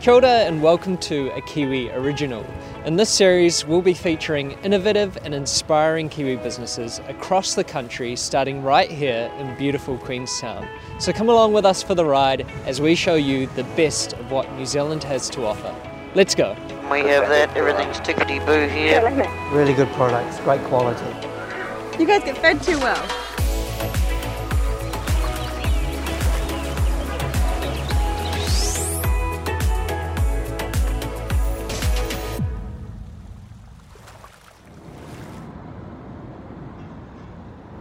Kia ora and welcome to a Kiwi Original. In this series, we'll be featuring innovative and inspiring Kiwi businesses across the country, starting right here in beautiful Queenstown. So come along with us for the ride as we show you the best of what New Zealand has to offer. Let's go. We have that, everything's tickety boo here. Really good products, great quality. You guys get fed too well.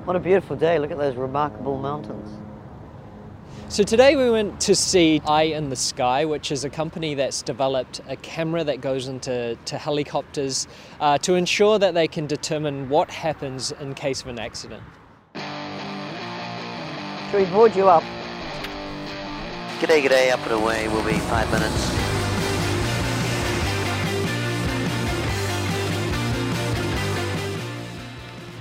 What a beautiful day. Look at those remarkable mountains. So today we went to see Eye in the Sky, which is a company that's developed a camera that goes into to helicopters uh, to ensure that they can determine what happens in case of an accident. Should we board you up? G'day, g'day, up and away, We'll be five minutes.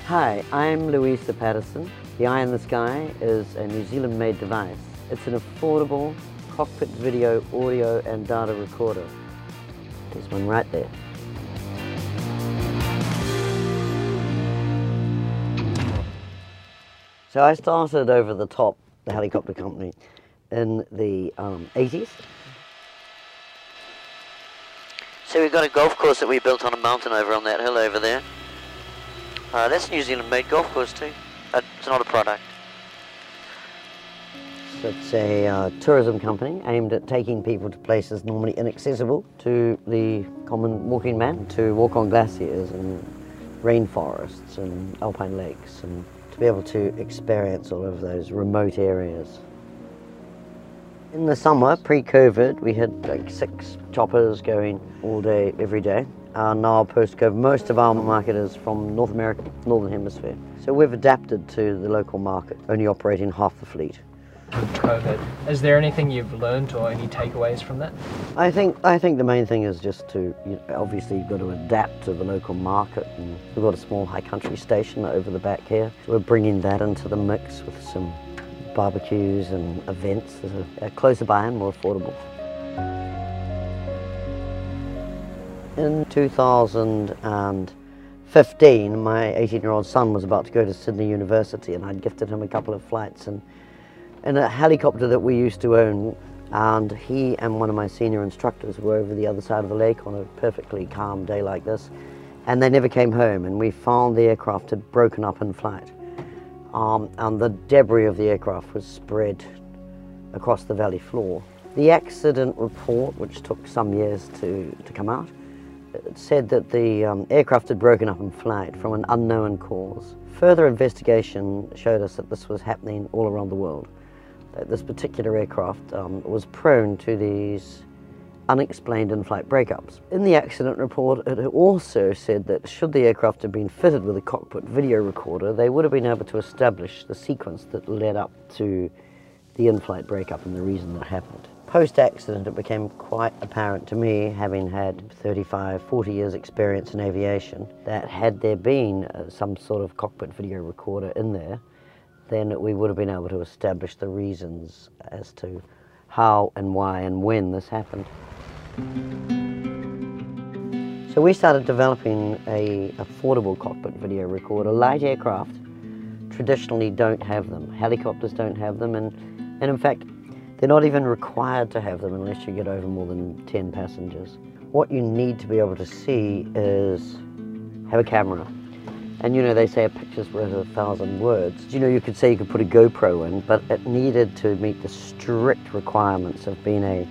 Hi, I'm Louisa Patterson. The Eye in the Sky is a New Zealand made device. It's an affordable cockpit video, audio and data recorder. There's one right there. So I started over the top, the helicopter company, in the um, 80s. So we've got a golf course that we built on a mountain over on that hill over there. Uh, that's New Zealand made golf course too. It's not a product. So it's a uh, tourism company aimed at taking people to places normally inaccessible to the common walking man, to walk on glaciers and rainforests and alpine lakes and to be able to experience all of those remote areas. In the summer, pre-COVID, we had like six choppers going all day, every day. Uh, now post-COVID, most of our market is from North America, Northern Hemisphere. So we've adapted to the local market, only operating half the fleet. COVID. Is there anything you've learned or any takeaways from that? I think I think the main thing is just to you know, obviously you've got to adapt to the local market. And we've got a small high country station over the back here. We're bringing that into the mix with some barbecues and events that are closer by and more affordable. In 2015, my 18-year-old son was about to go to Sydney University, and I'd gifted him a couple of flights and in a helicopter that we used to own and he and one of my senior instructors were over the other side of the lake on a perfectly calm day like this and they never came home and we found the aircraft had broken up in flight um, and the debris of the aircraft was spread across the valley floor. The accident report, which took some years to, to come out, said that the um, aircraft had broken up in flight from an unknown cause. Further investigation showed us that this was happening all around the world that this particular aircraft um, was prone to these unexplained in-flight breakups. In the accident report, it also said that should the aircraft have been fitted with a cockpit video recorder, they would have been able to establish the sequence that led up to the in-flight breakup and the reason that happened. Post-accident, it became quite apparent to me, having had 35, 40 years experience in aviation, that had there been uh, some sort of cockpit video recorder in there, then we would have been able to establish the reasons as to how and why and when this happened. So we started developing a affordable cockpit video recorder. Light aircraft traditionally don't have them. Helicopters don't have them and, and in fact they're not even required to have them unless you get over more than 10 passengers. What you need to be able to see is have a camera and you know, they say a picture's worth a thousand words. You know, you could say you could put a GoPro in, but it needed to meet the strict requirements of being a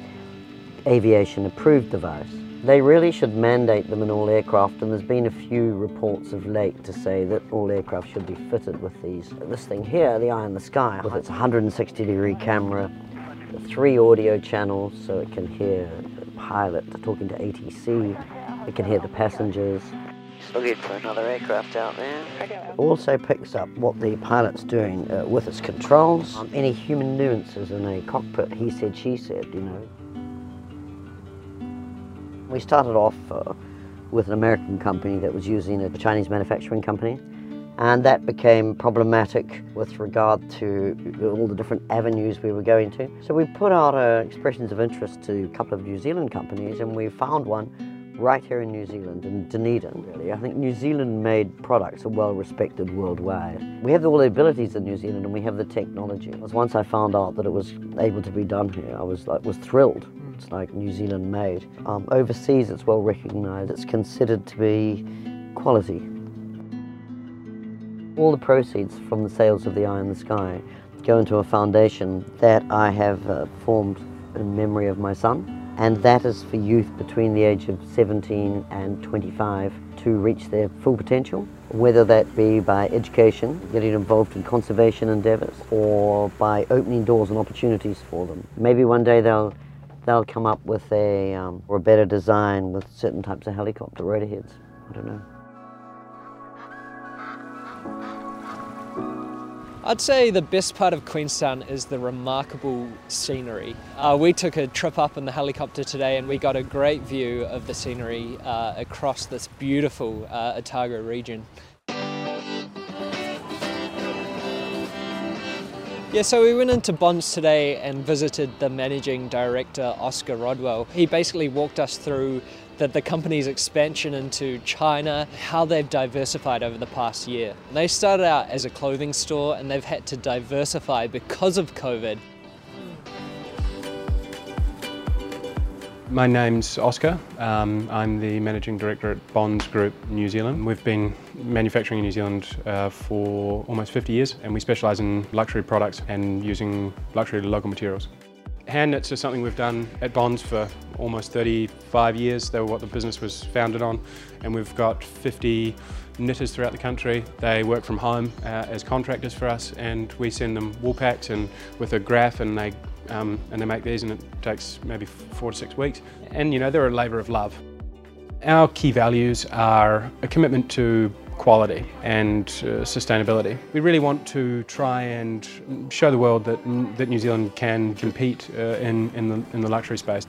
aviation approved device. They really should mandate them in all aircraft, and there's been a few reports of late to say that all aircraft should be fitted with these. This thing here, the Eye in the Sky, with its 160 degree camera, three audio channels so it can hear the pilot talking to ATC, it can hear the passengers, Looking for another aircraft out there. Also picks up what the pilot's doing uh, with its controls, um, any human nuances in a cockpit, he said, she said, you know. We started off uh, with an American company that was using a Chinese manufacturing company and that became problematic with regard to all the different avenues we were going to. So we put out uh, expressions of interest to a couple of New Zealand companies, and we found one right here in New Zealand, in Dunedin, really. I think New Zealand-made products are well respected worldwide. We have all the abilities in New Zealand, and we have the technology. Once I found out that it was able to be done here, I was like, was thrilled. It's like New Zealand made. Um, overseas, it's well recognised. It's considered to be quality. All the proceeds from the sales of the Eye in the Sky go into a foundation that I have uh, formed in memory of my son and that is for youth between the age of 17 and 25 to reach their full potential, whether that be by education, getting involved in conservation endeavours, or by opening doors and opportunities for them. Maybe one day they'll they'll come up with a um, or a better design with certain types of helicopter rotor heads. I don't know. I'd say the best part of Queenstown is the remarkable scenery. Uh, we took a trip up in the helicopter today and we got a great view of the scenery uh, across this beautiful uh, Otago region. Yeah, so we went into BONZ today and visited the managing director, Oscar Rodwell. He basically walked us through the, the company's expansion into China, how they've diversified over the past year. They started out as a clothing store and they've had to diversify because of COVID. My name's Oscar. Um, I'm the Managing Director at BONZ Group New Zealand. We've been manufacturing in New Zealand uh, for almost 50 years and we specialise in luxury products and using luxury local materials. Hand knits are something we've done at BONZ for almost 35 years. They were what the business was founded on and we've got 50 knitters throughout the country. They work from home uh, as contractors for us and we send them wool packs and with a graph and they um, and they make these and it takes maybe four to six weeks. And you know, they're a labour of love. Our key values are a commitment to quality and uh, sustainability. We really want to try and show the world that, that New Zealand can compete uh, in, in, the, in the luxury space.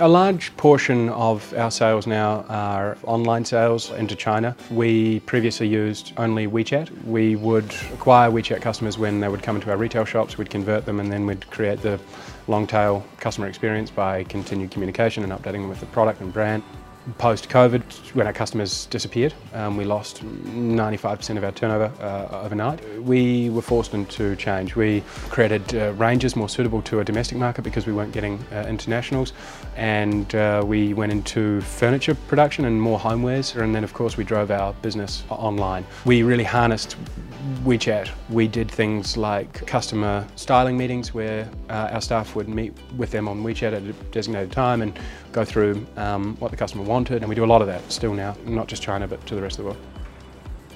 A large portion of our sales now are online sales into China. We previously used only WeChat. We would acquire WeChat customers when they would come into our retail shops, we'd convert them and then we'd create the long tail customer experience by continued communication and updating them with the product and brand. Post-COVID, when our customers disappeared, um, we lost 95% of our turnover uh, overnight. We were forced into change. We created uh, ranges more suitable to a domestic market because we weren't getting uh, internationals and uh, we went into furniture production and more homewares and then of course we drove our business online. We really harnessed WeChat. We did things like customer styling meetings where uh, our staff would meet with them on WeChat at a designated time and go through um, what the customer wanted and we do a lot of that still now, not just China but to the rest of the world.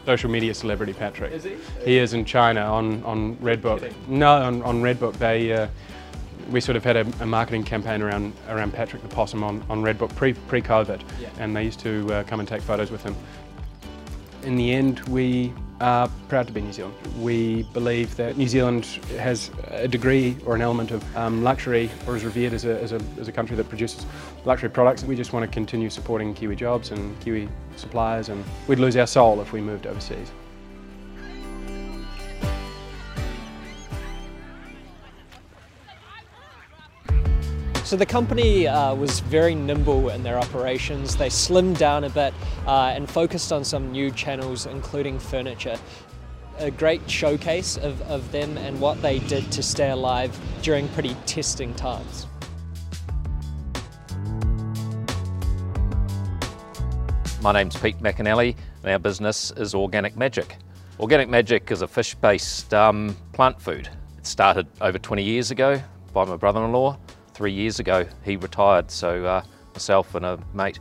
Social media celebrity Patrick. Is he? He is in China on, on Redbook. No, on, on Redbook they uh, we sort of had a, a, marketing campaign around around Patrick the Possum on, on Redbook pre, pre-COVID yeah. and they used to uh, come and take photos with him. In the end we are proud to be New Zealand. We believe that New Zealand has a degree or an element of um, luxury or is revered as a, as, a, as a country that produces luxury products. We just want to continue supporting Kiwi jobs and Kiwi suppliers and we'd lose our soul if we moved overseas. So the company uh, was very nimble in their operations. They slimmed down a bit uh, and focused on some new channels, including furniture. A great showcase of, of them and what they did to stay alive during pretty testing times. My name's Pete McInally and our business is Organic Magic. Organic Magic is a fish-based um, plant food. It started over 20 years ago by my brother-in-law three years ago he retired, so uh, myself and a mate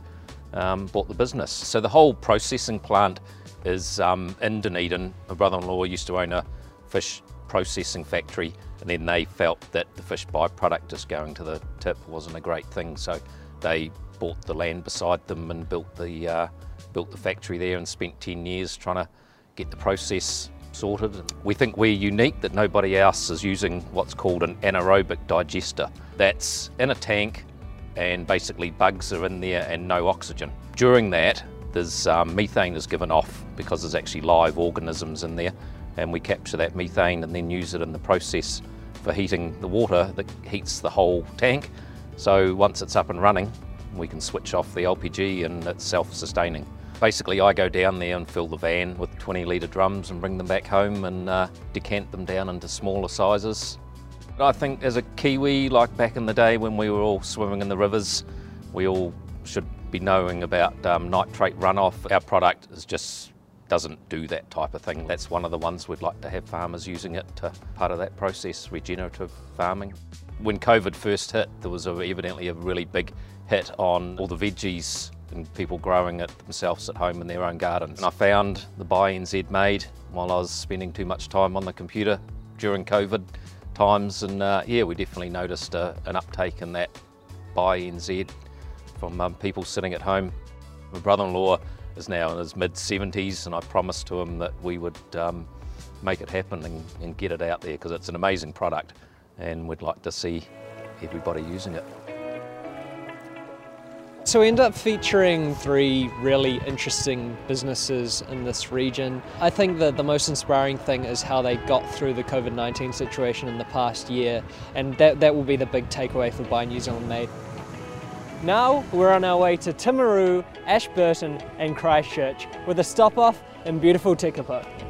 um, bought the business. So the whole processing plant is um, in Dunedin. My brother-in-law used to own a fish processing factory and then they felt that the fish byproduct just going to the tip wasn't a great thing so they bought the land beside them and built the, uh, built the factory there and spent 10 years trying to get the process sorted. We think we're unique that nobody else is using what's called an anaerobic digester. That's in a tank and basically bugs are in there and no oxygen. During that, there's um, methane is given off because there's actually live organisms in there and we capture that methane and then use it in the process for heating the water that heats the whole tank. So once it's up and running, we can switch off the LPG and it's self-sustaining. Basically, I go down there and fill the van with 20 litre drums and bring them back home and uh, decant them down into smaller sizes. I think as a Kiwi, like back in the day when we were all swimming in the rivers, we all should be knowing about um, nitrate runoff. Our product is just doesn't do that type of thing. That's one of the ones we'd like to have farmers using it to part of that process, regenerative farming. When COVID first hit, there was a, evidently a really big hit on all the veggies and people growing it themselves at home in their own gardens. And I found the Buy NZ made while I was spending too much time on the computer during COVID times and uh, yeah, we definitely noticed uh, an uptake in that Buy NZ from um, people sitting at home. My brother-in-law is now in his mid-70s and I promised to him that we would um, make it happen and, and get it out there because it's an amazing product and we'd like to see everybody using it. So we end up featuring three really interesting businesses in this region. I think that the most inspiring thing is how they got through the COVID-19 situation in the past year and that, that will be the big takeaway for Buy New Zealand Made. Now we're on our way to Timaru, Ashburton and Christchurch with a stop off in beautiful Tekapo.